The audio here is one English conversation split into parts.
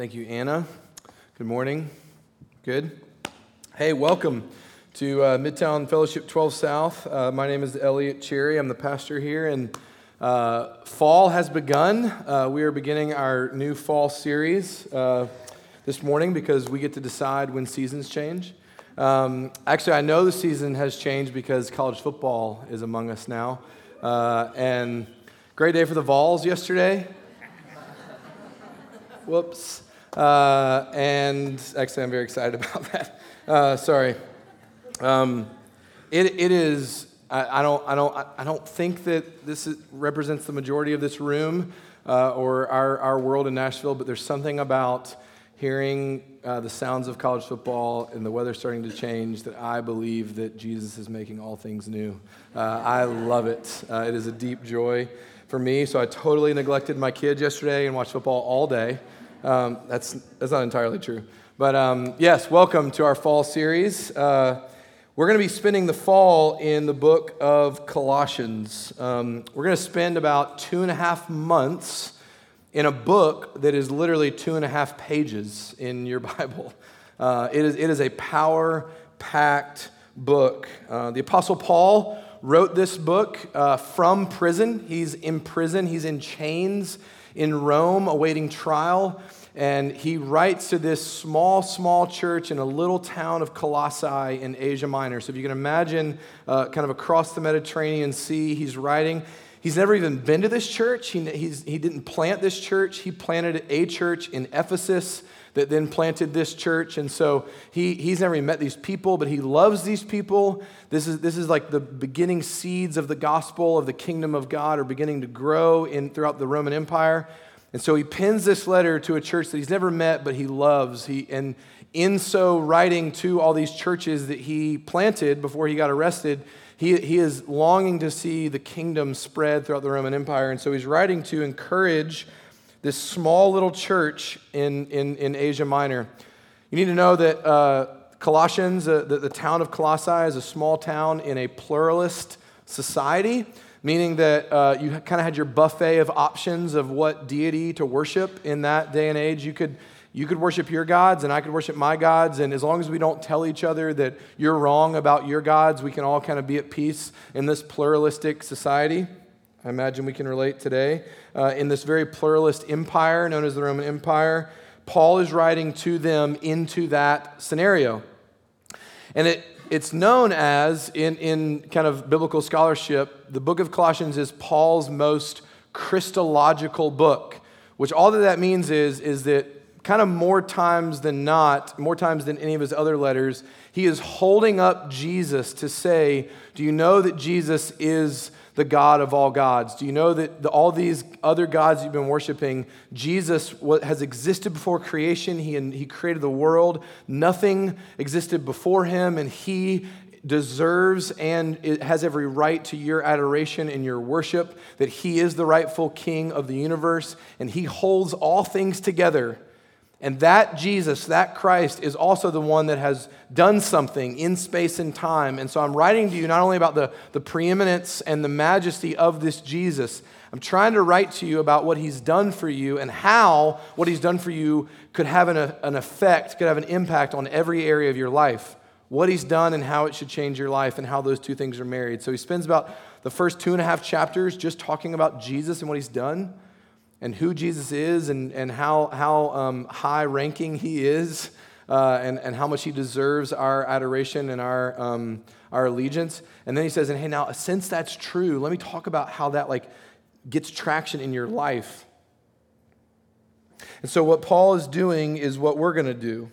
Thank you, Anna. Good morning. Good. Hey, welcome to uh, Midtown Fellowship 12 South. Uh, my name is Elliot Cherry. I'm the pastor here, and uh, fall has begun. Uh, we are beginning our new fall series uh, this morning because we get to decide when seasons change. Um, actually, I know the season has changed because college football is among us now. Uh, and great day for the Vols yesterday. Whoops. Uh, and actually, I'm very excited about that. Uh, sorry. Um, it, it is, I, I, don't, I, don't, I don't think that this is, represents the majority of this room uh, or our, our world in Nashville, but there's something about hearing uh, the sounds of college football and the weather starting to change that I believe that Jesus is making all things new. Uh, I love it. Uh, it is a deep joy for me. So I totally neglected my kids yesterday and watched football all day. Um, that's, that's not entirely true. But um, yes, welcome to our fall series. Uh, we're going to be spending the fall in the book of Colossians. Um, we're going to spend about two and a half months in a book that is literally two and a half pages in your Bible. Uh, it, is, it is a power packed book. Uh, the Apostle Paul wrote this book uh, from prison. He's in prison, he's in chains in Rome awaiting trial. And he writes to this small, small church in a little town of Colossae in Asia Minor. So if you can imagine, uh, kind of across the Mediterranean Sea, he's writing. He's never even been to this church. He, he didn't plant this church. He planted a church in Ephesus that then planted this church. And so he, he's never even met these people, but he loves these people. This is, this is like the beginning seeds of the gospel of the kingdom of God are beginning to grow in, throughout the Roman Empire. And so he pins this letter to a church that he's never met, but he loves. He, and in so writing to all these churches that he planted before he got arrested, he, he is longing to see the kingdom spread throughout the Roman Empire. And so he's writing to encourage this small little church in, in, in Asia Minor. You need to know that uh, Colossians, uh, the, the town of Colossae, is a small town in a pluralist society, meaning that uh, you kind of had your buffet of options of what deity to worship in that day and age. You could, you could worship your gods, and I could worship my gods, and as long as we don't tell each other that you're wrong about your gods, we can all kind of be at peace in this pluralistic society. I imagine we can relate today. Uh, in this very pluralist empire known as the Roman Empire, Paul is writing to them into that scenario. And it, it's known as, in, in kind of biblical scholarship, the book of Colossians is Paul's most Christological book, which all that that means is, is that kind of more times than not, more times than any of his other letters, he is holding up Jesus to say, Do you know that Jesus is the God of all gods? Do you know that the, all these other gods you've been worshiping, Jesus has existed before creation? He, he created the world. Nothing existed before him, and he deserves and has every right to your adoration and your worship, that he is the rightful king of the universe, and he holds all things together and that Jesus, that Christ, is also the one that has done something in space and time. And so I'm writing to you not only about the, the preeminence and the majesty of this Jesus, I'm trying to write to you about what he's done for you and how what he's done for you could have an, an effect, could have an impact on every area of your life. What he's done and how it should change your life and how those two things are married. So he spends about the first two and a half chapters just talking about Jesus and what he's done and who Jesus is and, and how, how um, high ranking he is uh, and, and how much he deserves our adoration and our, um, our allegiance. And then he says, and hey, now, since that's true, let me talk about how that like gets traction in your life. And so what Paul is doing is what we're going to do.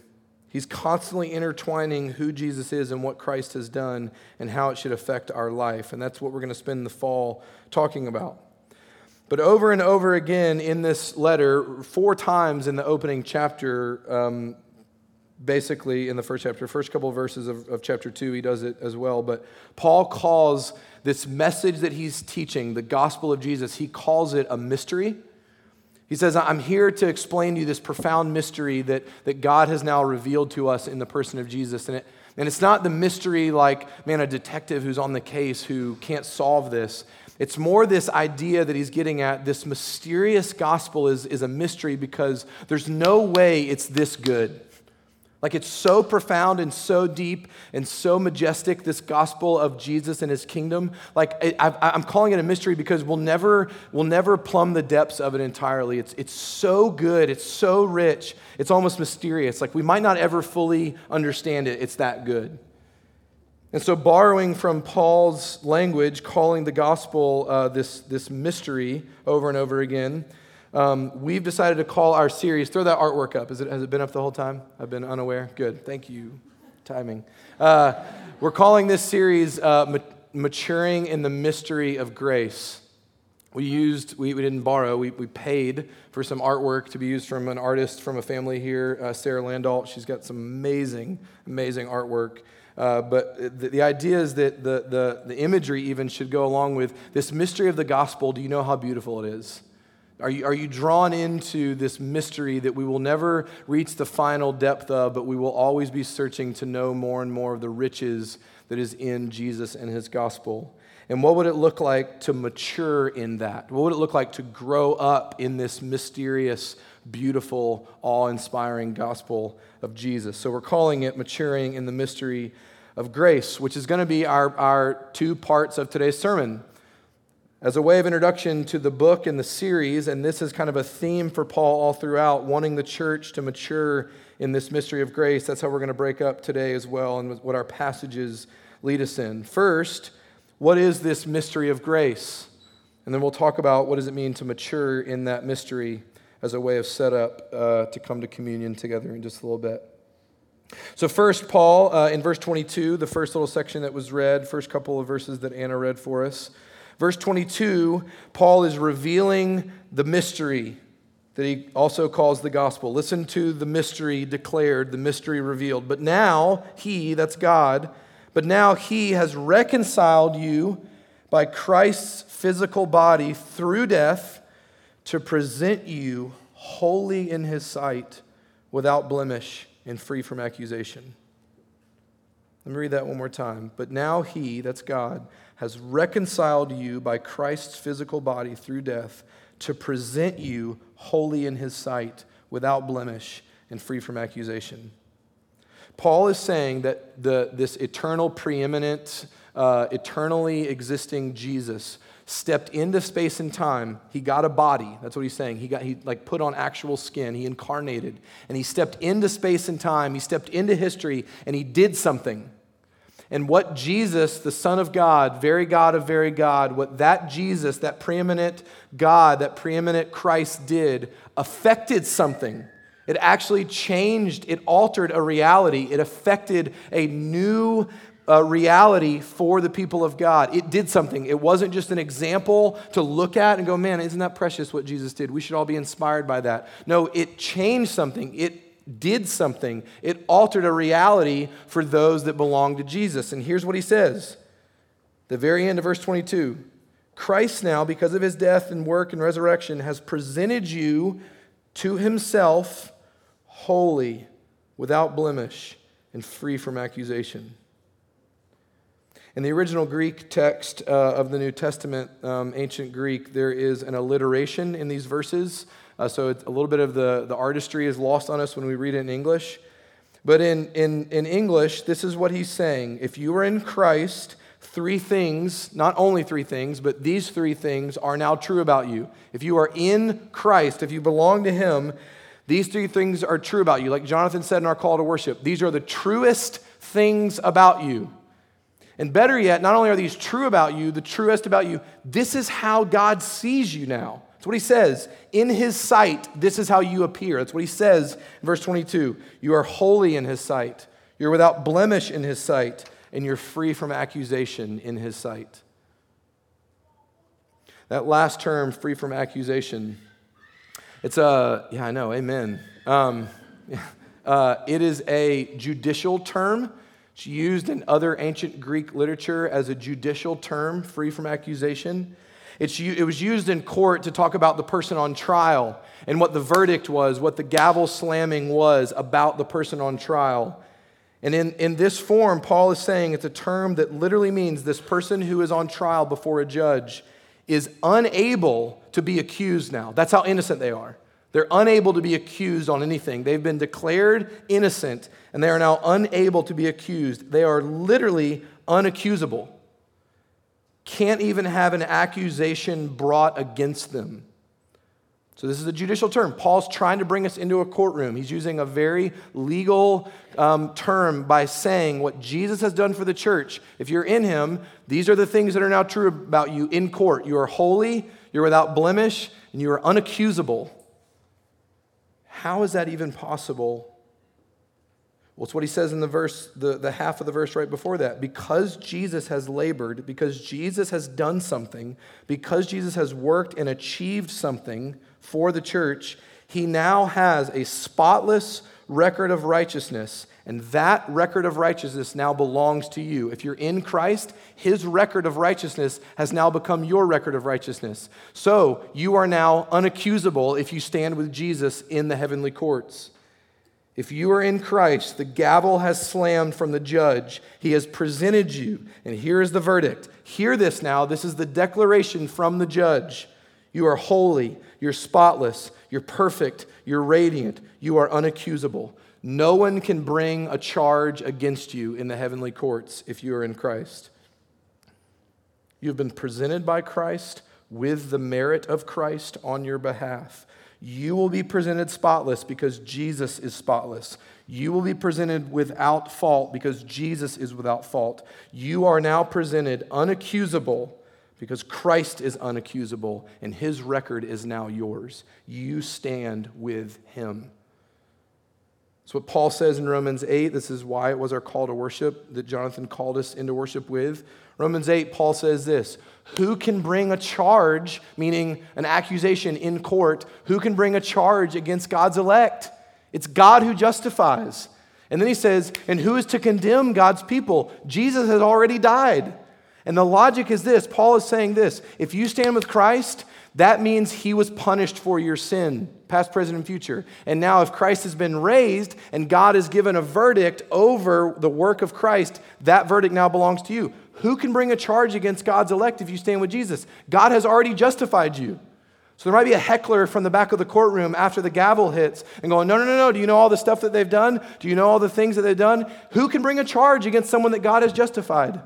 He's constantly intertwining who Jesus is and what Christ has done and how it should affect our life. And that's what we're going to spend the fall talking about. But over and over again in this letter, four times in the opening chapter, um, basically in the first chapter, first couple of verses of, of chapter two, he does it as well. But Paul calls this message that he's teaching, the gospel of Jesus, he calls it a mystery. He says, I'm here to explain to you this profound mystery that, that God has now revealed to us in the person of Jesus. And, it, and it's not the mystery like, man, a detective who's on the case who can't solve this. It's more this idea that he's getting at this mysterious gospel is, is a mystery because there's no way it's this good. Like it's so profound and so deep and so majestic, this gospel of Jesus and his kingdom. Like I, am calling it a mystery because we'll never, we'll never plumb the depths of it entirely. It's, it's so good, it's so rich, it's almost mysterious. Like we might not ever fully understand it, it's that good. And so, borrowing from Paul's language, calling the gospel uh, this, this mystery over and over again, um, we've decided to call our series, throw that artwork up. Is it, has it been up the whole time? I've been unaware? Good. Thank you. Timing. Uh, we're calling this series uh, Maturing in the Mystery of Grace. We used, we, we didn't borrow, we, we paid for some artwork to be used from an artist from a family here, uh, Sarah Landalt. She's got some amazing, amazing artwork. Uh, but the, the, idea is that the, the, the imagery even should go along with this mystery of the gospel. Do you know how beautiful it is? Are you, are you drawn into this mystery that we will never reach the final depth of, but we will always be searching to know more and more of the riches that is in Jesus and his gospel? And what would it look like to mature in that? What would it look like to grow up in this mysterious, beautiful, awe inspiring gospel of Jesus? So we're calling it maturing in the mystery of grace, which is going to be our, our two parts of today's sermon. As a way of introduction to the book and the series, and this is kind of a theme for Paul all throughout, wanting the church to mature in this mystery of grace. That's how we're going to break up today as well, and what our passages lead us in. First, what is this mystery of grace? And then we'll talk about what does it mean to mature in that mystery as a way of setup uh, to come to communion together in just a little bit. So, first, Paul, uh, in verse 22, the first little section that was read, first couple of verses that Anna read for us. Verse 22, Paul is revealing the mystery that he also calls the gospel. Listen to the mystery declared, the mystery revealed. But now, he, that's God, but now he has reconciled you by Christ's physical body through death to present you holy in his sight, without blemish and free from accusation. Let me read that one more time. But now he, that's God, has reconciled you by Christ's physical body through death to present you holy in his sight, without blemish and free from accusation. Paul is saying that the, this eternal, preeminent, uh, eternally existing Jesus stepped into space and time. He got a body. That's what he's saying. He got he like put on actual skin. He incarnated and he stepped into space and time. He stepped into history and he did something. And what Jesus, the Son of God, very God of very God, what that Jesus, that preeminent God, that preeminent Christ did, affected something. It actually changed, it altered a reality, it affected a new uh, reality for the people of God. It did something. It wasn't just an example to look at and go, man, isn't that precious what Jesus did? We should all be inspired by that. No, it changed something. It did something. It altered a reality for those that belong to Jesus. And here's what he says the very end of verse 22 Christ now, because of his death and work and resurrection, has presented you to himself holy, without blemish, and free from accusation. In the original Greek text uh, of the New Testament, um, ancient Greek, there is an alliteration in these verses. Uh, so a little bit of the, the artistry is lost on us when we read it in English. But in, in, in English, this is what he's saying. If you are in Christ, three things, not only three things, but these three things are now true about you. If you are in Christ, if you belong to him, these three things are true about you. Like Jonathan said in our call to worship, these are the truest things about you. And better yet, not only are these true about you, the truest about you, this is how God sees you now. That's what he says. In his sight, this is how you appear. That's what he says in verse 22. You are holy in his sight, you're without blemish in his sight, and you're free from accusation in his sight. That last term, free from accusation, it's a, yeah, I know, amen. Um, uh, it is a judicial term it's used in other ancient Greek literature as a judicial term, free from accusation. It's, it was used in court to talk about the person on trial and what the verdict was, what the gavel slamming was about the person on trial. And in, in this form, Paul is saying it's a term that literally means this person who is on trial before a judge. is unable to be accused now. That's how innocent they are. They're unable to be accused on anything. They've been declared innocent and they are now unable to be accused. They are literally unaccusable. Can't even have an accusation brought against them. So, this is a judicial term. Paul's trying to bring us into a courtroom. He's using a very legal um, term by saying what Jesus has done for the church. If you're in him, these are the things that are now true about you in court. You are holy, you're without blemish, and you are unaccusable. How is that even possible? Well, it's what he says in the verse, the, the half of the verse right before that. Because Jesus has labored, because Jesus has done something, because Jesus has worked and achieved something, for the church, he now has a spotless record of righteousness. And that record of righteousness now belongs to you. If you're in Christ, his record of righteousness has now become your record of righteousness. So you are now unaccusable if you stand with Jesus in the heavenly courts. If you are in Christ, the gavel has slammed from the judge. He has presented you, and here is the verdict. Hear this now. This is the declaration from the judge. You are holy, you're spotless, you're perfect, you're radiant, you are unaccusable. No one can bring a charge against you in the heavenly courts if you are in Christ. You have been presented by Christ with the merit of Christ on your behalf. You will be presented spotless because Jesus is spotless. You will be presented without fault because Jesus is without fault. You are now presented unaccusable because Christ is unaccusable and his record is now yours. You stand with him. That's what Paul says in Romans 8. This is why it was our call to worship that Jonathan called us into worship with. Romans 8, Paul says this Who can bring a charge, meaning an accusation in court? Who can bring a charge against God's elect? It's God who justifies. And then he says, And who is to condemn God's people? Jesus has already died. And the logic is this Paul is saying this if you stand with Christ, that means he was punished for your sin, past, present, and future. And now, if Christ has been raised and God has given a verdict over the work of Christ, that verdict now belongs to you. Who can bring a charge against God's elect if you stand with Jesus? God has already justified you. So there might be a heckler from the back of the courtroom after the gavel hits and going, No, no, no, no. Do you know all the stuff that they've done? Do you know all the things that they've done? Who can bring a charge against someone that God has justified?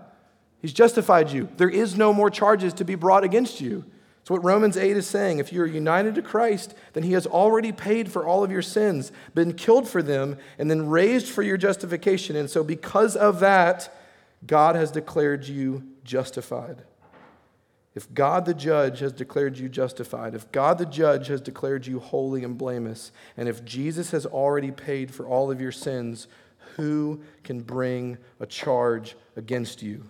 He's justified you. There is no more charges to be brought against you. It's what Romans 8 is saying. If you're united to Christ, then he has already paid for all of your sins, been killed for them, and then raised for your justification. And so, because of that, God has declared you justified. If God the judge has declared you justified, if God the judge has declared you holy and blameless, and if Jesus has already paid for all of your sins, who can bring a charge against you?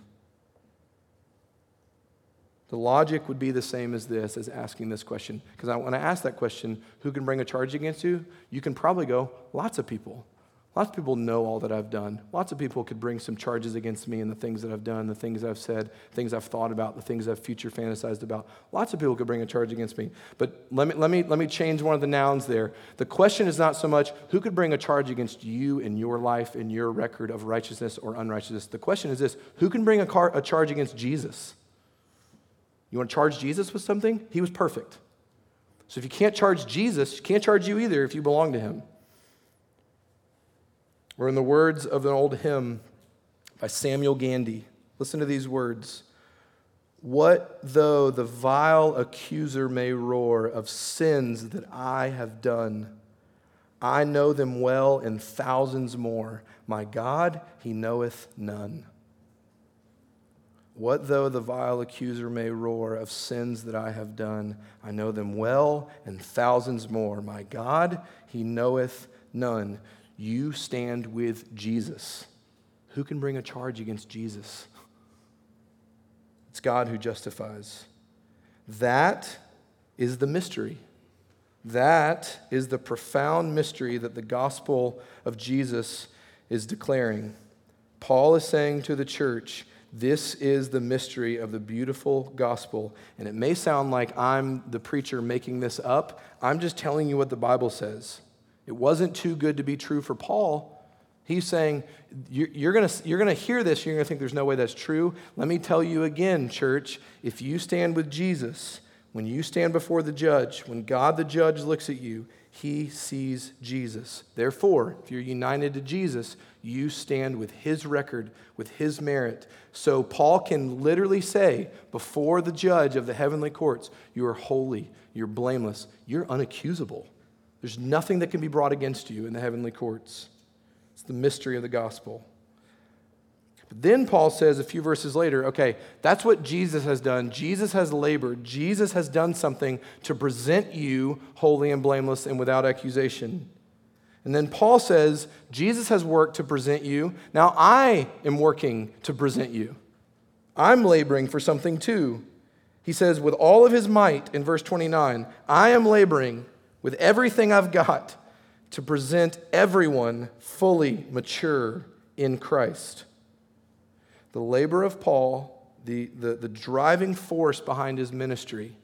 The logic would be the same as this, as asking this question. Because I when I ask that question, who can bring a charge against you? You can probably go, lots of people. Lots of people know all that I've done. Lots of people could bring some charges against me and the things that I've done, the things I've said, things I've thought about, the things I've future fantasized about. Lots of people could bring a charge against me. But let me, let me, let me change one of the nouns there. The question is not so much who could bring a charge against you in your life, in your record of righteousness or unrighteousness. The question is this who can bring a, car, a charge against Jesus? You want to charge Jesus with something? He was perfect. So if you can't charge Jesus, you can't charge you either if you belong to him. Or in the words of an old hymn by Samuel Gandy, listen to these words. What though the vile accuser may roar of sins that I have done? I know them well and thousands more. My God, he knoweth none. What though the vile accuser may roar of sins that I have done? I know them well and thousands more. My God, he knoweth none. You stand with Jesus. Who can bring a charge against Jesus? It's God who justifies. That is the mystery. That is the profound mystery that the gospel of Jesus is declaring. Paul is saying to the church, this is the mystery of the beautiful gospel. And it may sound like I'm the preacher making this up. I'm just telling you what the Bible says. It wasn't too good to be true for Paul, He's saying, you're going you're going to hear this, you're going to think there's no way that's true. Let me tell you again, church, if you stand with Jesus, when you stand before the judge, when God the judge looks at you, he sees Jesus. Therefore, if you're united to Jesus, you stand with his record, with his merit. So Paul can literally say before the judge of the heavenly courts, You are holy, you're blameless, you're unaccusable. There's nothing that can be brought against you in the heavenly courts. It's the mystery of the gospel. But then Paul says a few verses later, okay, that's what Jesus has done. Jesus has labored. Jesus has done something to present you holy and blameless and without accusation. And then Paul says, Jesus has worked to present you. Now I am working to present you. I'm laboring for something too. He says, with all of his might in verse 29, I am laboring with everything I've got to present everyone fully mature in Christ. The labor of Paul, the, the, the driving force behind his ministry,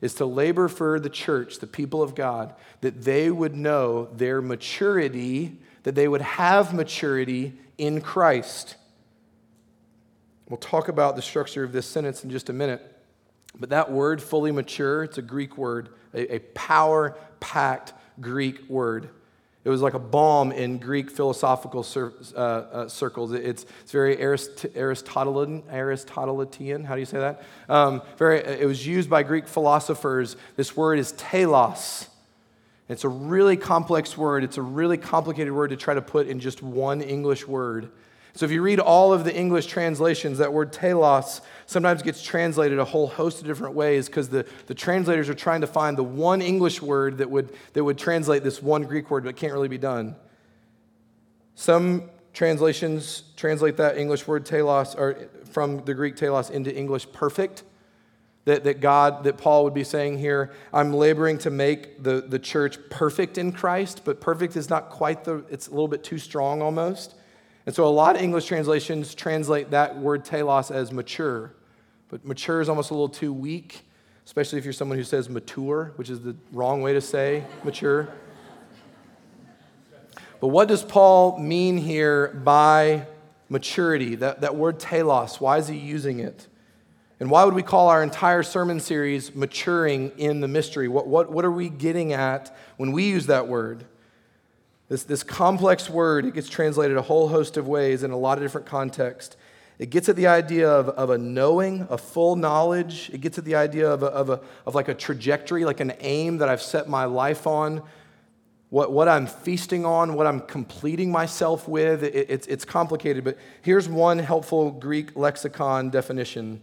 is to labor for the church, the people of God, that they would know their maturity, that they would have maturity in Christ. We'll talk about the structure of this sentence in just a minute. But that word, fully mature, it's a Greek word, a, a power packed Greek word. It was like a balm in Greek philosophical cir- uh, uh, circles. It's, it's very Arist- Aristotelian, Aristotelian. How do you say that? Um, very, it was used by Greek philosophers. This word is telos. It's a really complex word. It's a really complicated word to try to put in just one English word. So if you read all of the English translations, that word telos sometimes gets translated a whole host of different ways because the, the translators are trying to find the one English word that would, that would translate this one Greek word, but can't really be done. Some translations translate that English word telos or from the Greek telos into English perfect. That, that God, that Paul would be saying here, I'm laboring to make the, the church perfect in Christ, but perfect is not quite the, it's a little bit too strong almost. And so a lot of English translations translate that word telos as mature. But mature is almost a little too weak, especially if you're someone who says mature, which is the wrong way to say mature. But what does Paul mean here by maturity? That, that word telos, why is he using it? And why would we call our entire sermon series maturing in the mystery? What, what, what are we getting at when we use that word? This, this complex word, it gets translated a whole host of ways in a lot of different contexts. It gets at the idea of, of a knowing, a full knowledge. It gets at the idea of, a, of, a, of like a trajectory, like an aim that I've set my life on, what, what I'm feasting on, what I'm completing myself with. It, it's, it's complicated, but here's one helpful Greek lexicon definition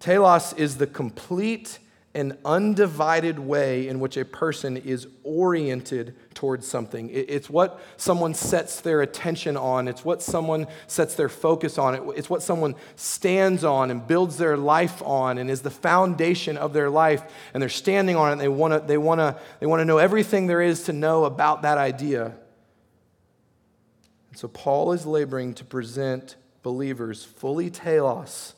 Telos is the complete an undivided way in which a person is oriented towards something. It's what someone sets their attention on, it's what someone sets their focus on, it's what someone stands on and builds their life on and is the foundation of their life. And they're standing on it and they want to they wanna, they wanna know everything there is to know about that idea. And so Paul is laboring to present believers fully telos,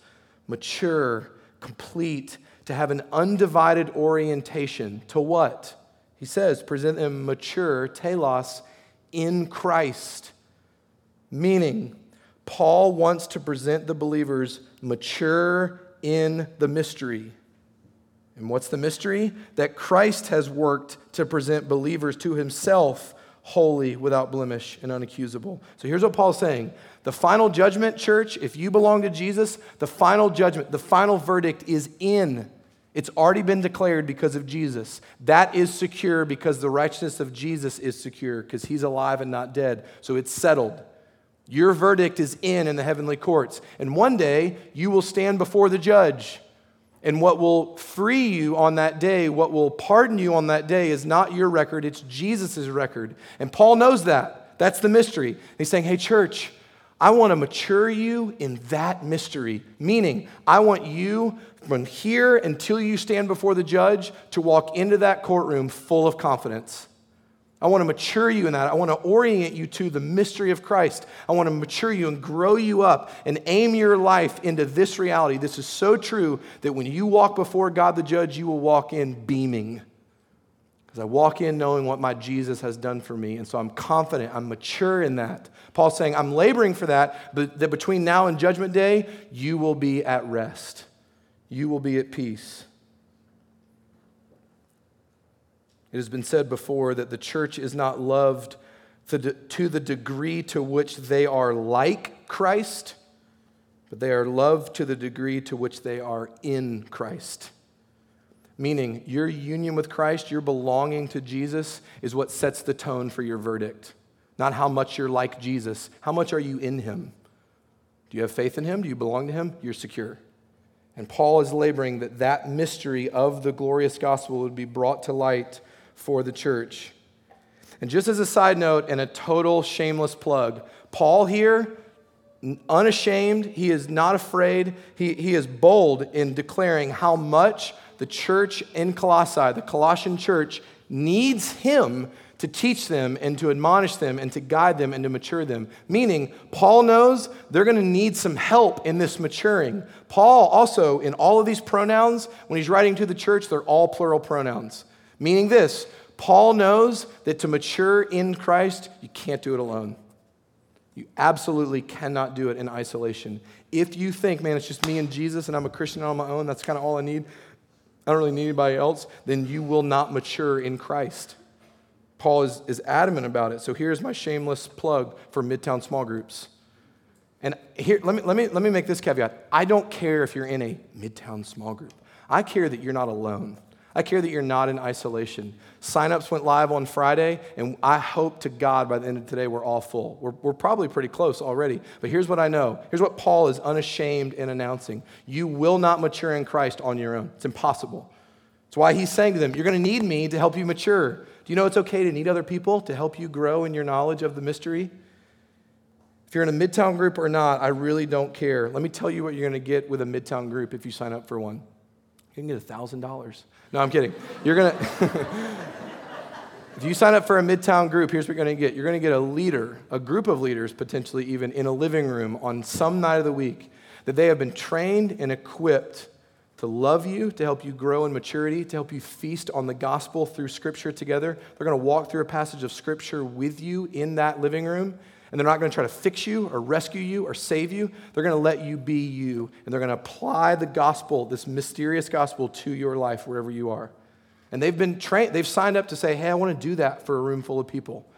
mature, complete to have an undivided orientation to what? He says, present them mature, telos, in Christ. Meaning, Paul wants to present the believers mature in the mystery. And what's the mystery? That Christ has worked to present believers to himself holy, without blemish, and unaccusable. So here's what Paul's saying The final judgment, church, if you belong to Jesus, the final judgment, the final verdict is in. It's already been declared because of Jesus. That is secure because the righteousness of Jesus is secure because he's alive and not dead. So it's settled. Your verdict is in in the heavenly courts. And one day you will stand before the judge. And what will free you on that day, what will pardon you on that day, is not your record, it's Jesus' record. And Paul knows that. That's the mystery. He's saying, hey, church, I want to mature you in that mystery. Meaning, I want you from here until you stand before the judge to walk into that courtroom full of confidence. I want to mature you in that. I want to orient you to the mystery of Christ. I want to mature you and grow you up and aim your life into this reality. This is so true that when you walk before God the judge, you will walk in beaming. Because I walk in knowing what my Jesus has done for me. And so I'm confident, I'm mature in that. Paul's saying, I'm laboring for that, but that between now and judgment day, you will be at rest. You will be at peace. It has been said before that the church is not loved to the degree to which they are like Christ, but they are loved to the degree to which they are in Christ. Meaning, your union with Christ, your belonging to Jesus, is what sets the tone for your verdict. Not how much you're like Jesus. How much are you in Him? Do you have faith in Him? Do you belong to Him? You're secure. And Paul is laboring that that mystery of the glorious gospel would be brought to light for the church. And just as a side note and a total shameless plug, Paul here, unashamed, he is not afraid, he, he is bold in declaring how much the church in Colossae, the Colossian church, needs him to teach them and to admonish them and to guide them and to mature them. Meaning, Paul knows they're going to need some help in this maturing. Paul also, in all of these pronouns, when he's writing to the church, they're all plural pronouns. Meaning this Paul knows that to mature in Christ, you can't do it alone. You absolutely cannot do it in isolation. If you think, man, it's just me and Jesus and I'm a Christian on my own, that's kind of all I need, I don't really need anybody else, then you will not mature in Christ. Paul is, is adamant about it. So here's my shameless plug for Midtown small groups. And here, let me, let, me, let me make this caveat. I don't care if you're in a Midtown small group. I care that you're not alone. I care that you're not in isolation. Signups went live on Friday, and I hope to God by the end of today we're all full. We're, we're probably pretty close already. But here's what I know. Here's what Paul is unashamed in announcing You will not mature in Christ on your own. It's impossible. That's why he's saying to them, You're going to need me to help you mature. Do you know it's okay to need other people to help you grow in your knowledge of the mystery? If you're in a midtown group or not, I really don't care. Let me tell you what you're going to get with a midtown group if you sign up for one. You can get $1,000. No, I'm kidding. You're going to. If you sign up for a Midtown group, here's what you're going to get. You're going to get a leader, a group of leaders potentially even in a living room on some night of the week that they have been trained and equipped to love you, to help you grow in maturity, to help you feast on the gospel through Scripture together. They're going to walk through a passage of Scripture with you in that living room. And they're not going to try to fix you or rescue you or save you. They're going to let you be you. And they're going to apply the gospel, this mysterious gospel, to your life wherever you are. And they've been trained, they've signed up to say, hey, I want to do that for a room full of people.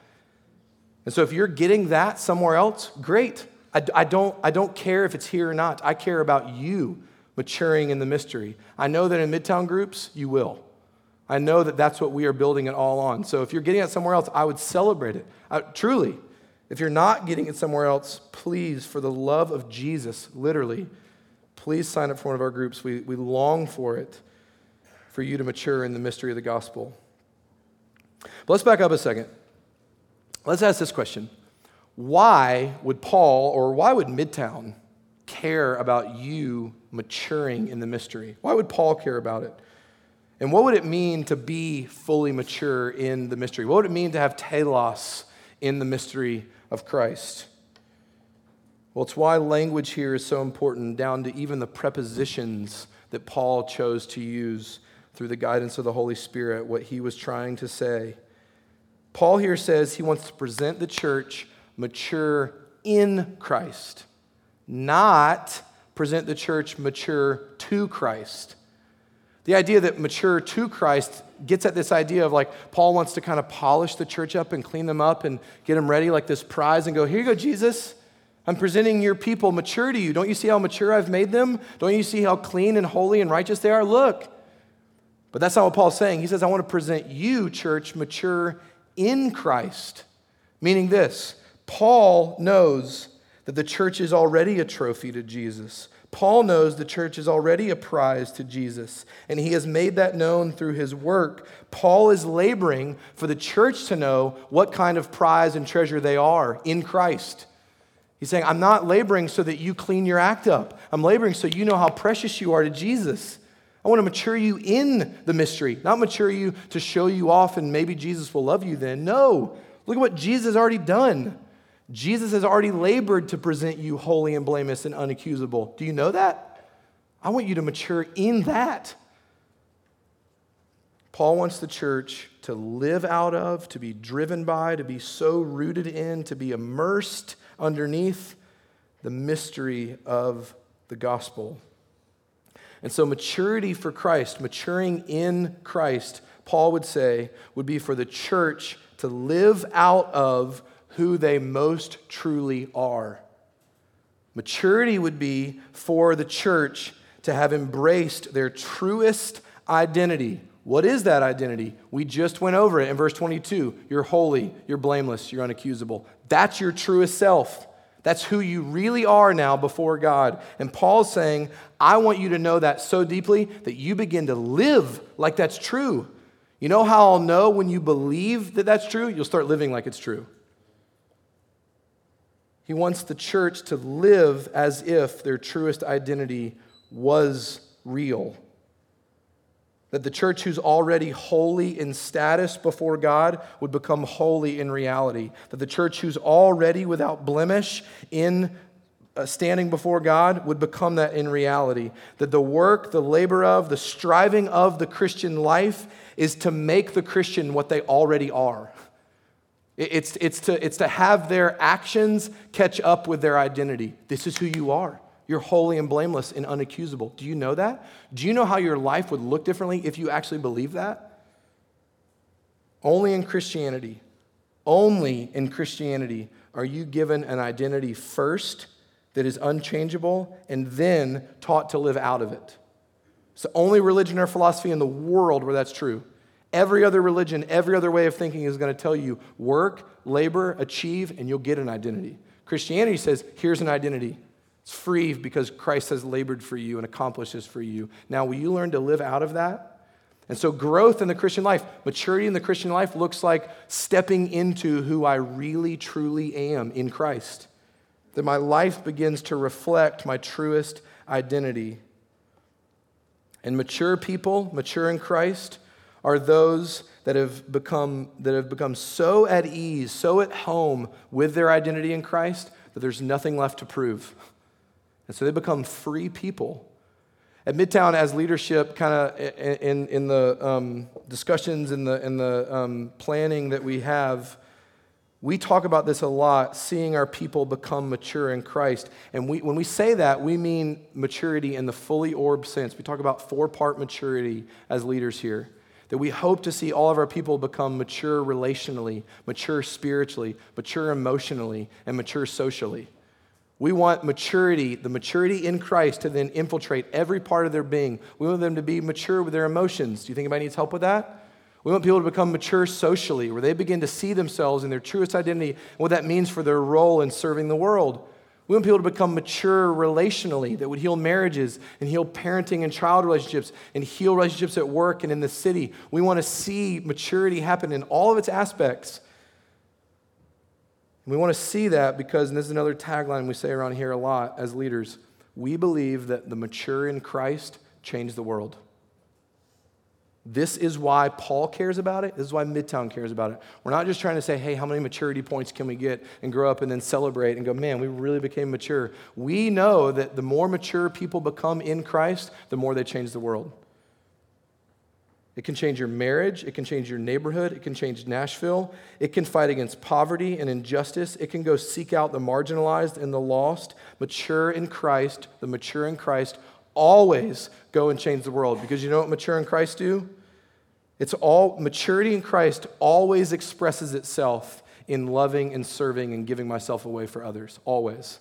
And so if you're getting that somewhere else, great. I, I, don't, I don't care if it's here or not. I care about you maturing in the mystery. I know that in Midtown groups, you will. I know that that's what we are building it all on. So if you're getting it somewhere else, I would celebrate it. Uh, truly, if you're not getting it somewhere else, please, for the love of Jesus, literally, please sign up for one of our groups. We, we long for it, for you to mature in the mystery of the gospel. But let's back up a second. Let's ask this question Why would Paul, or why would Midtown, care about you maturing in the mystery? Why would Paul care about it? And what would it mean to be fully mature in the mystery? What would it mean to have telos in the mystery of Christ. Well, it's why language here is so important, down to even the prepositions that Paul chose to use through the guidance of the Holy Spirit, what he was trying to say. Paul here says he wants to present the church mature in Christ, not present the church mature to Christ. The idea that mature to Christ gets at this idea of like Paul wants to kind of polish the church up and clean them up and get them ready like this prize and go, Here you go, Jesus. I'm presenting your people mature to you. Don't you see how mature I've made them? Don't you see how clean and holy and righteous they are? Look. But that's not what Paul's saying. He says, I want to present you, church, mature in Christ. Meaning this Paul knows that the church is already a trophy to Jesus. Paul knows the church is already a prize to Jesus, and he has made that known through his work. Paul is laboring for the church to know what kind of prize and treasure they are in Christ. He's saying, I'm not laboring so that you clean your act up. I'm laboring so you know how precious you are to Jesus. I want to mature you in the mystery, not mature you to show you off and maybe Jesus will love you then. No, look at what Jesus has already done. Jesus has already labored to present you holy and blameless and unaccusable. Do you know that? I want you to mature in that. Paul wants the church to live out of, to be driven by, to be so rooted in, to be immersed underneath the mystery of the gospel. And so, maturity for Christ, maturing in Christ, Paul would say, would be for the church to live out of who they most truly are. Maturity would be for the church to have embraced their truest identity. What is that identity? We just went over it in verse 22. You're holy, you're blameless, you're unaccusable. That's your truest self. That's who you really are now before God. And Paul's saying, I want you to know that so deeply that you begin to live like that's true. You know how I'll know when you believe that that's true? You'll start living like it's true. He wants the church to live as if their truest identity was real that the church who's already holy in status before God would become holy in reality. That the church who's already without blemish in uh, standing before God would become that in reality. That the work, the labor of, the striving of the Christian life is to make the Christian what they already are. It's, it's, to, it's to have their actions catch up with their identity. This is who you are. You're holy and blameless and unaccusable. Do you know that? Do you know how your life would look differently if you actually believe that? Only in Christianity, only in Christianity are you given an identity first that is unchangeable and then taught to live out of it. It's the only religion or philosophy in the world where that's true. Every other religion, every other way of thinking is going to tell you work, labor, achieve, and you'll get an identity. Christianity says, here's an identity. It's free because Christ has labored for you and accomplished this for you. Now, will you learn to live out of that? And so, growth in the Christian life, maturity in the Christian life looks like stepping into who I really, truly am in Christ. That my life begins to reflect my truest identity. And mature people, mature in Christ, are those that have become, that have become so at ease, so at home with their identity in Christ that there's nothing left to prove. And so they become free people. At Midtown, as leadership, kind of in, in the um, discussions and the, in the um, planning that we have, we talk about this a lot, seeing our people become mature in Christ. And we, when we say that, we mean maturity in the fully orbed sense. We talk about four part maturity as leaders here. That we hope to see all of our people become mature relationally, mature spiritually, mature emotionally, and mature socially. We want maturity, the maturity in Christ, to then infiltrate every part of their being. We want them to be mature with their emotions. Do you think anybody needs help with that? We want people to become mature socially, where they begin to see themselves in their truest identity and what that means for their role in serving the world. We want people to become mature relationally, that would heal marriages and heal parenting and child relationships and heal relationships at work and in the city. We want to see maturity happen in all of its aspects. And we want to see that because, and this is another tagline we say around here a lot as leaders, we believe that the mature in Christ change the world. This is why Paul cares about it. This is why Midtown cares about it. We're not just trying to say, hey, how many maturity points can we get and grow up and then celebrate and go, man, we really became mature. We know that the more mature people become in Christ, the more they change the world. It can change your marriage. It can change your neighborhood. It can change Nashville. It can fight against poverty and injustice. It can go seek out the marginalized and the lost. Mature in Christ, the mature in Christ, always go and change the world. Because you know what mature in Christ do? It's all maturity in Christ always expresses itself in loving and serving and giving myself away for others. Always.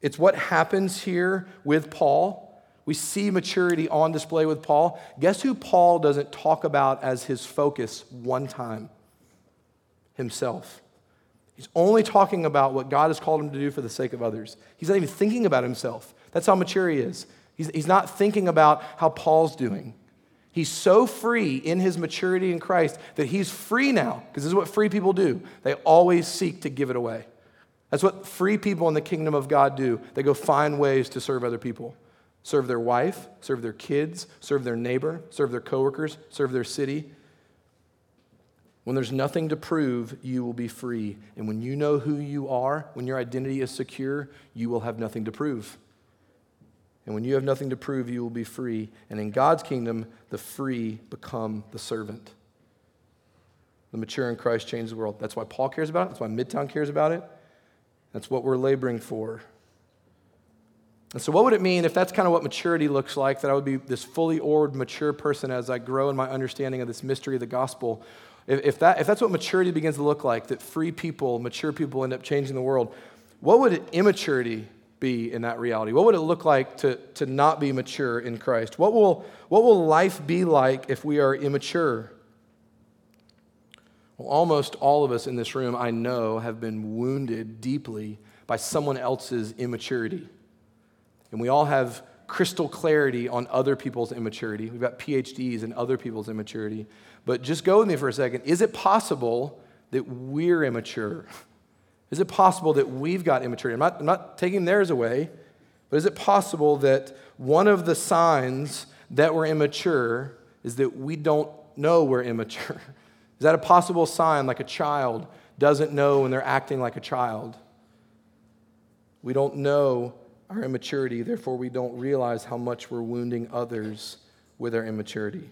It's what happens here with Paul we see maturity on display with Paul. Guess who Paul doesn't talk about as his focus one time? Himself. He's only talking about what God has called him to do for the sake of others. He's not even thinking about himself. That's how mature he is. He's, he's not thinking about how Paul's doing. He's so free in his maturity in Christ that he's free now, because this is what free people do. They always seek to give it away. That's what free people in the kingdom of God do. They go find ways to serve other people serve their wife, serve their kids, serve their neighbor, serve their coworkers, serve their city. When there's nothing to prove, you will be free. And when you know who you are, when your identity is secure, you will have nothing to prove. And when you have nothing to prove, you will be free. And in God's kingdom, the free become the servant. The mature in Christ change the world. That's why Paul cares about it. That's why Midtown cares about it. That's what we're laboring for. And so, what would it mean if that's kind of what maturity looks like, that I would be this fully orbed, mature person as I grow in my understanding of this mystery of the gospel? If, if, that, if that's what maturity begins to look like, that free people, mature people end up changing the world, what would immaturity be in that reality? What would it look like to, to not be mature in Christ? What will, what will life be like if we are immature? Well, almost all of us in this room, I know, have been wounded deeply by someone else's immaturity. And we all have crystal clarity on other people's immaturity. We've got PhDs in other people's immaturity. But just go with me for a second. Is it possible that we're immature? Is it possible that we've got immaturity? I'm not, I'm not taking theirs away, but is it possible that one of the signs that we're immature is that we don't know we're immature? Is that a possible sign, like a child doesn't know when they're acting like a child? We don't know our immaturity, therefore, we don't realize how much we're wounding others with our immaturity.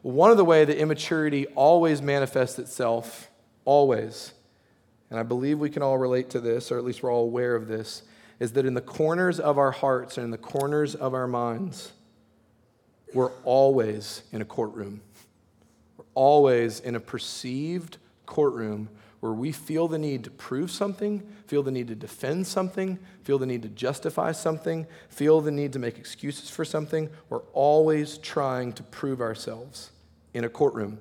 One of the way that immaturity always manifests itself, always, and I believe we can all relate to this, or at least we're all aware of this, is that in the corners of our hearts and in the corners of our minds, we're always in a courtroom. We're always in a perceived courtroom where we feel the need to prove something, feel the need to defend something, feel the need to justify something, feel the need to make excuses for something. We're always trying to prove ourselves in a courtroom.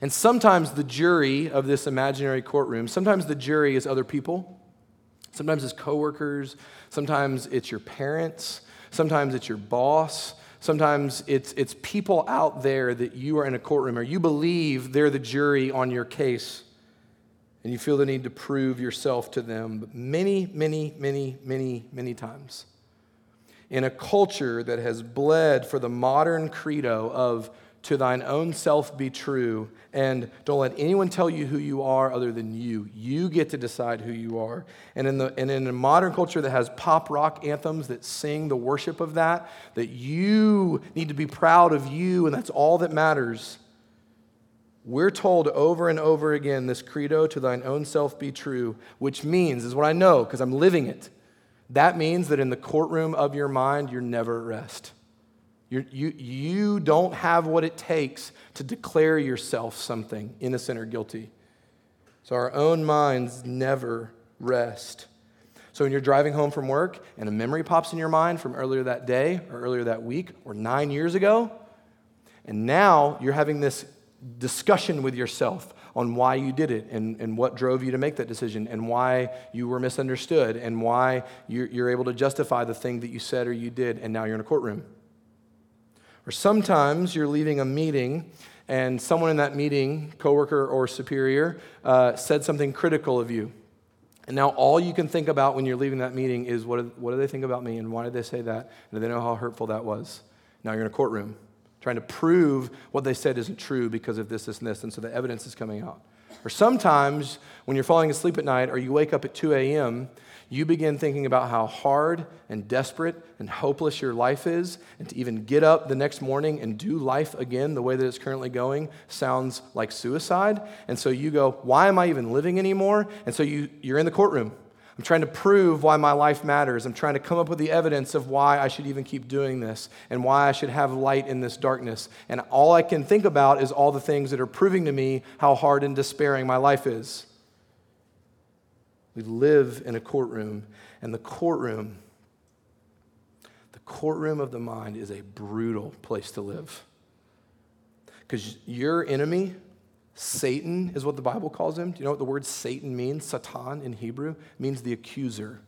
And sometimes the jury of this imaginary courtroom, sometimes the jury is other people, sometimes it's coworkers, sometimes it's your parents, sometimes it's your boss, Sometimes it's, it's people out there that you are in a courtroom or you believe they're the jury on your case and you feel the need to prove yourself to them. But many, many, many, many, many times in a culture that has bled for the modern credo of to thine own self be true, and don't let anyone tell you who you are other than you. You get to decide who you are. And in, the, and in a modern culture that has pop rock anthems that sing the worship of that, that you need to be proud of you, and that's all that matters. We're told over and over again this credo to thine own self be true, which means, is what I know because I'm living it. That means that in the courtroom of your mind, you're never at rest. You're, you, you don't have what it takes to declare yourself something innocent or guilty. So our own minds never rest. So when you're driving home from work and a memory pops in your mind from earlier that day or earlier that week or nine years ago, and now you're having this discussion with yourself on why you did it and, and what drove you to make that decision and why you were misunderstood and why you're, you're able to justify the thing that you said or you did, and now you're in a courtroom. Or sometimes you're leaving a meeting and someone in that meeting, coworker or superior, uh, said something critical of you. And now all you can think about when you're leaving that meeting is what do, what do they think about me and why did they say that? And do they know how hurtful that was? Now you're in a courtroom trying to prove what they said isn't true because of this, this, and this. And so the evidence is coming out. Or sometimes when you're falling asleep at night or you wake up at 2 a.m., you begin thinking about how hard and desperate and hopeless your life is, and to even get up the next morning and do life again the way that it's currently going sounds like suicide. And so you go, Why am I even living anymore? And so you, you're in the courtroom I'm trying to prove why my life matters. I'm trying to come up with the evidence of why I should even keep doing this and why I should have light in this darkness. And all I can think about is all the things that are proving to me how hard and despairing my life is. We live in a courtroom, and the courtroom, the courtroom of the mind is a brutal place to live. Because your enemy, Satan is what the Bible calls him. Do you know what the word Satan means? Satan in Hebrew means the accuser.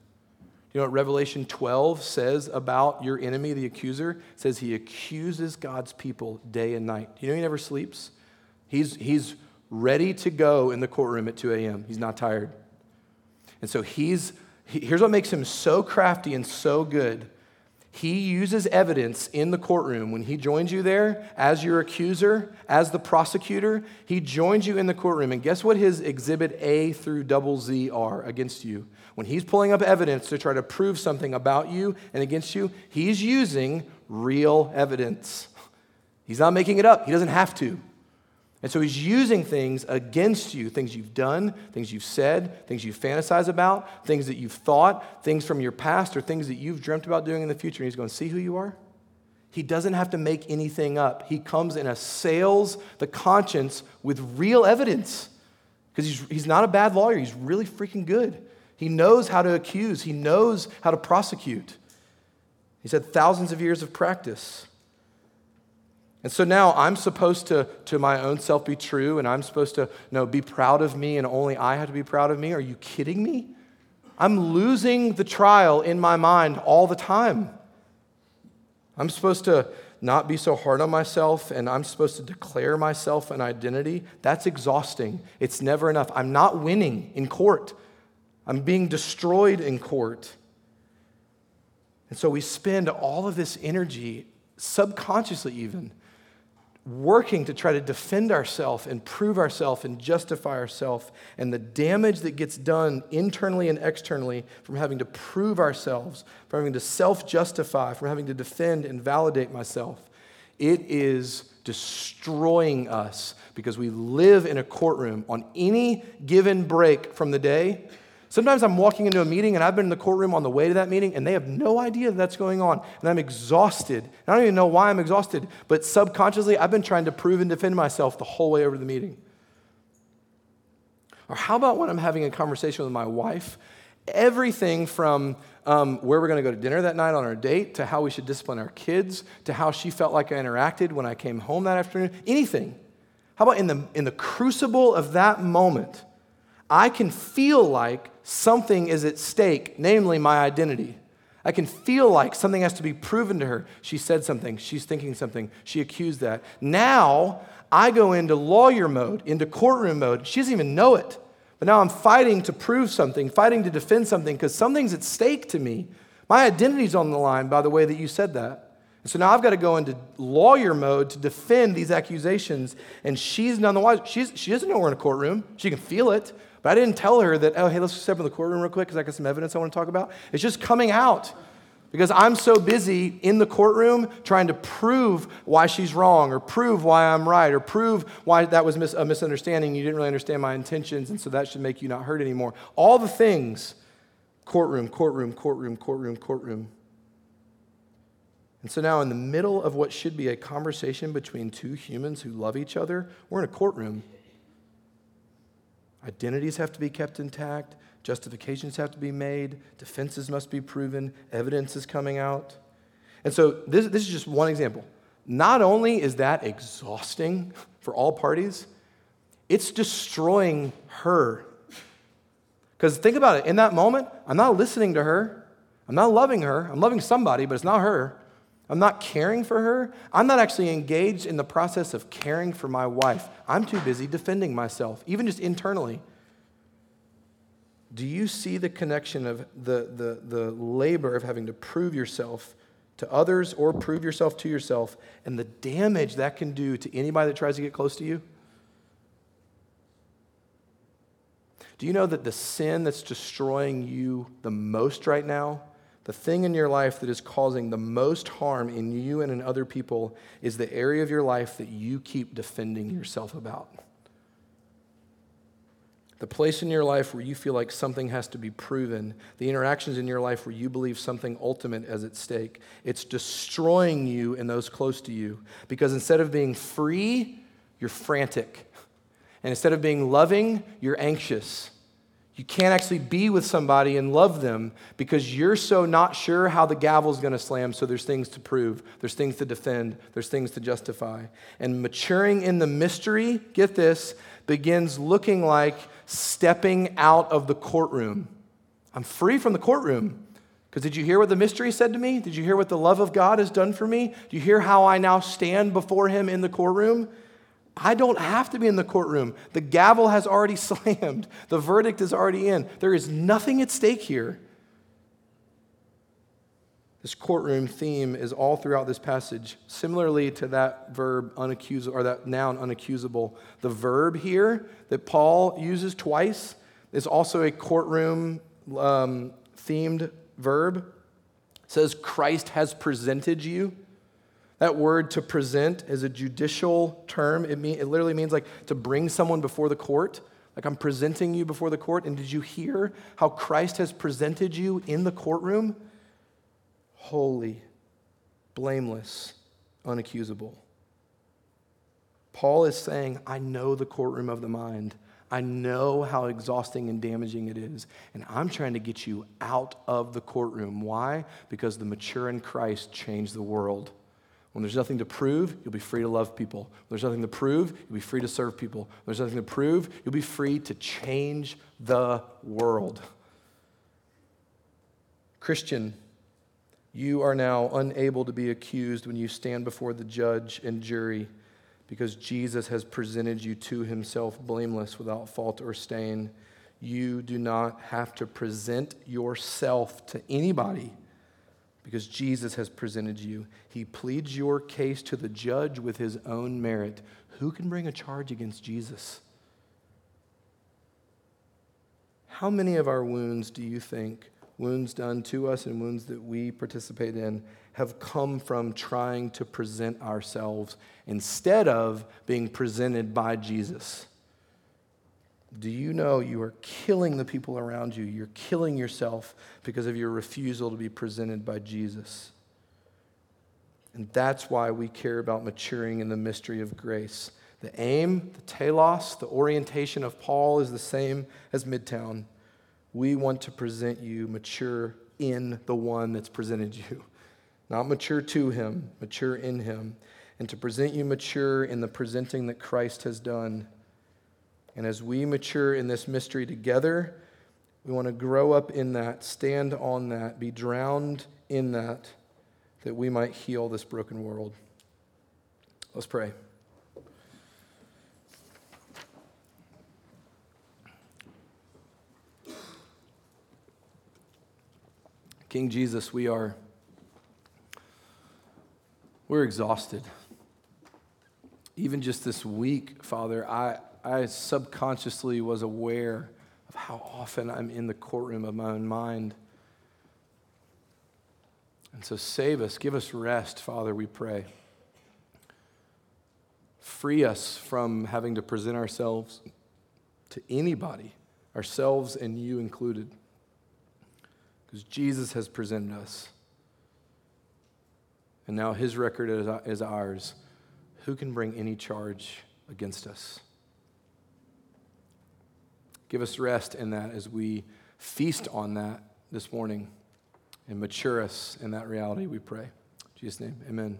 Do you know what Revelation 12 says about your enemy, the accuser? It says he accuses God's people day and night. Do you know he never sleeps? He's, he's ready to go in the courtroom at 2 a.m. He's not tired. And so he's, he, here's what makes him so crafty and so good He uses evidence in the courtroom. When he joins you there as your accuser, as the prosecutor, he joins you in the courtroom. And guess what his exhibit A through double Z are against you? When he's pulling up evidence to try to prove something about you and against you, he's using real evidence. He's not making it up, he doesn't have to. And so he's using things against you things you've done, things you've said, things you fantasize about, things that you've thought, things from your past, or things that you've dreamt about doing in the future. And he's going, See who you are? He doesn't have to make anything up. He comes and assails the conscience with real evidence because he's, he's not a bad lawyer. He's really freaking good. He knows how to accuse, he knows how to prosecute. He's had thousands of years of practice. And so now I'm supposed to, to my own self, be true, and I'm supposed to you know, be proud of me, and only I have to be proud of me. Are you kidding me? I'm losing the trial in my mind all the time. I'm supposed to not be so hard on myself, and I'm supposed to declare myself an identity. That's exhausting. It's never enough. I'm not winning in court, I'm being destroyed in court. And so we spend all of this energy, subconsciously even, working to try to defend ourselves and prove ourselves and justify ourselves, and the damage that gets done internally and externally from having to prove ourselves, from having to self justify, from having to defend and validate myself, it is destroying us because we live in a courtroom on any given break from the day Sometimes I'm walking into a meeting and I've been in the courtroom on the way to that meeting and they have no idea that that's going on. And I'm exhausted. And I don't even know why I'm exhausted, but subconsciously I've been trying to prove and defend myself the whole way over the meeting. Or how about when I'm having a conversation with my wife? Everything from um, where we're going to go to dinner that night on our date to how we should discipline our kids to how she felt like I interacted when I came home that afternoon, anything. How about in the, in the crucible of that moment? I can feel like something is at stake, namely my identity. I can feel like something has to be proven to her. She said something, she's thinking something, she accused that. Now I go into lawyer mode, into courtroom mode. She doesn't even know it. But now I'm fighting to prove something, fighting to defend something, because something's at stake to me. My identity's on the line by the way that you said that. And so now I've got to go into lawyer mode to defend these accusations, and she's none the wiser. She's, she doesn't know we're in a courtroom. She can feel it, but I didn't tell her that, oh, hey, let's step in the courtroom real quick because I got some evidence I want to talk about. It's just coming out because I'm so busy in the courtroom trying to prove why she's wrong or prove why I'm right or prove why that was mis- a misunderstanding. You didn't really understand my intentions, and so that should make you not hurt anymore. All the things courtroom, courtroom, courtroom, courtroom, courtroom. And so now, in the middle of what should be a conversation between two humans who love each other, we're in a courtroom. Identities have to be kept intact, justifications have to be made, defenses must be proven, evidence is coming out. And so this, this is just one example. Not only is that exhausting for all parties, it's destroying her. Because think about it, in that moment, I'm not listening to her, I'm not loving her, I'm loving somebody, but it's not her. I'm not caring for her. I'm not actually engaged in the process of caring for my wife. I'm too busy defending myself, even just internally. Do you see the connection of the, the, the labor of having to prove yourself to others or prove yourself to yourself and the damage that can do to anybody that tries to get close to you? Do you know that the sin that's destroying you the most right now the thing in your life that is causing the most harm in you and in other people is the area of your life that you keep defending yourself about. The place in your life where you feel like something has to be proven, the interactions in your life where you believe something ultimate is at stake, it's destroying you and those close to you. Because instead of being free, you're frantic. And instead of being loving, you're anxious. You can't actually be with somebody and love them because you're so not sure how the gavel's going to slam, so there's things to prove, there's things to defend, there's things to justify. And maturing in the mystery, get this, begins looking like stepping out of the courtroom. I'm free from the courtroom. Because did you hear what the mystery said to me? Did you hear what the love of God has done for me? Do you hear how I now stand before Him in the courtroom? I don't have to be in the courtroom. The gavel has already slammed, the verdict is already in. There is nothing at stake here. This courtroom theme is all throughout this passage. Similarly to that verb unaccusable or that noun unaccusable, the verb here that Paul uses twice is also a courtroom um, themed verb. It says Christ has presented you. That word to present is a judicial term. It, mean, it literally means like to bring someone before the court. Like I'm presenting you before the court. And did you hear how Christ has presented you in the courtroom? holy, blameless, unaccusable. Paul is saying, I know the courtroom of the mind. I know how exhausting and damaging it is. And I'm trying to get you out of the courtroom. Why? Because the mature in Christ changed the world. When there's nothing to prove, you'll be free to love people. When there's nothing to prove, you'll be free to serve people. When there's nothing to prove, you'll be free to change the world. Christian, you are now unable to be accused when you stand before the judge and jury because Jesus has presented you to himself blameless without fault or stain. You do not have to present yourself to anybody because Jesus has presented you. He pleads your case to the judge with his own merit. Who can bring a charge against Jesus? How many of our wounds do you think wounds done to us and wounds that we participate in have come from trying to present ourselves instead of being presented by Jesus. Do you know you are killing the people around you? You're killing yourself because of your refusal to be presented by Jesus. And that's why we care about maturing in the mystery of grace. The aim, the telos, the orientation of Paul is the same as Midtown. We want to present you mature in the one that's presented you. Not mature to him, mature in him. And to present you mature in the presenting that Christ has done. And as we mature in this mystery together, we want to grow up in that, stand on that, be drowned in that, that we might heal this broken world. Let's pray. King Jesus, we are we're exhausted. Even just this week, Father, I, I subconsciously was aware of how often I'm in the courtroom of my own mind. And so save us, give us rest, Father, we pray. Free us from having to present ourselves to anybody, ourselves and you included because Jesus has presented us. And now his record is ours. Who can bring any charge against us? Give us rest in that as we feast on that this morning and mature us in that reality, we pray. In Jesus' name, amen.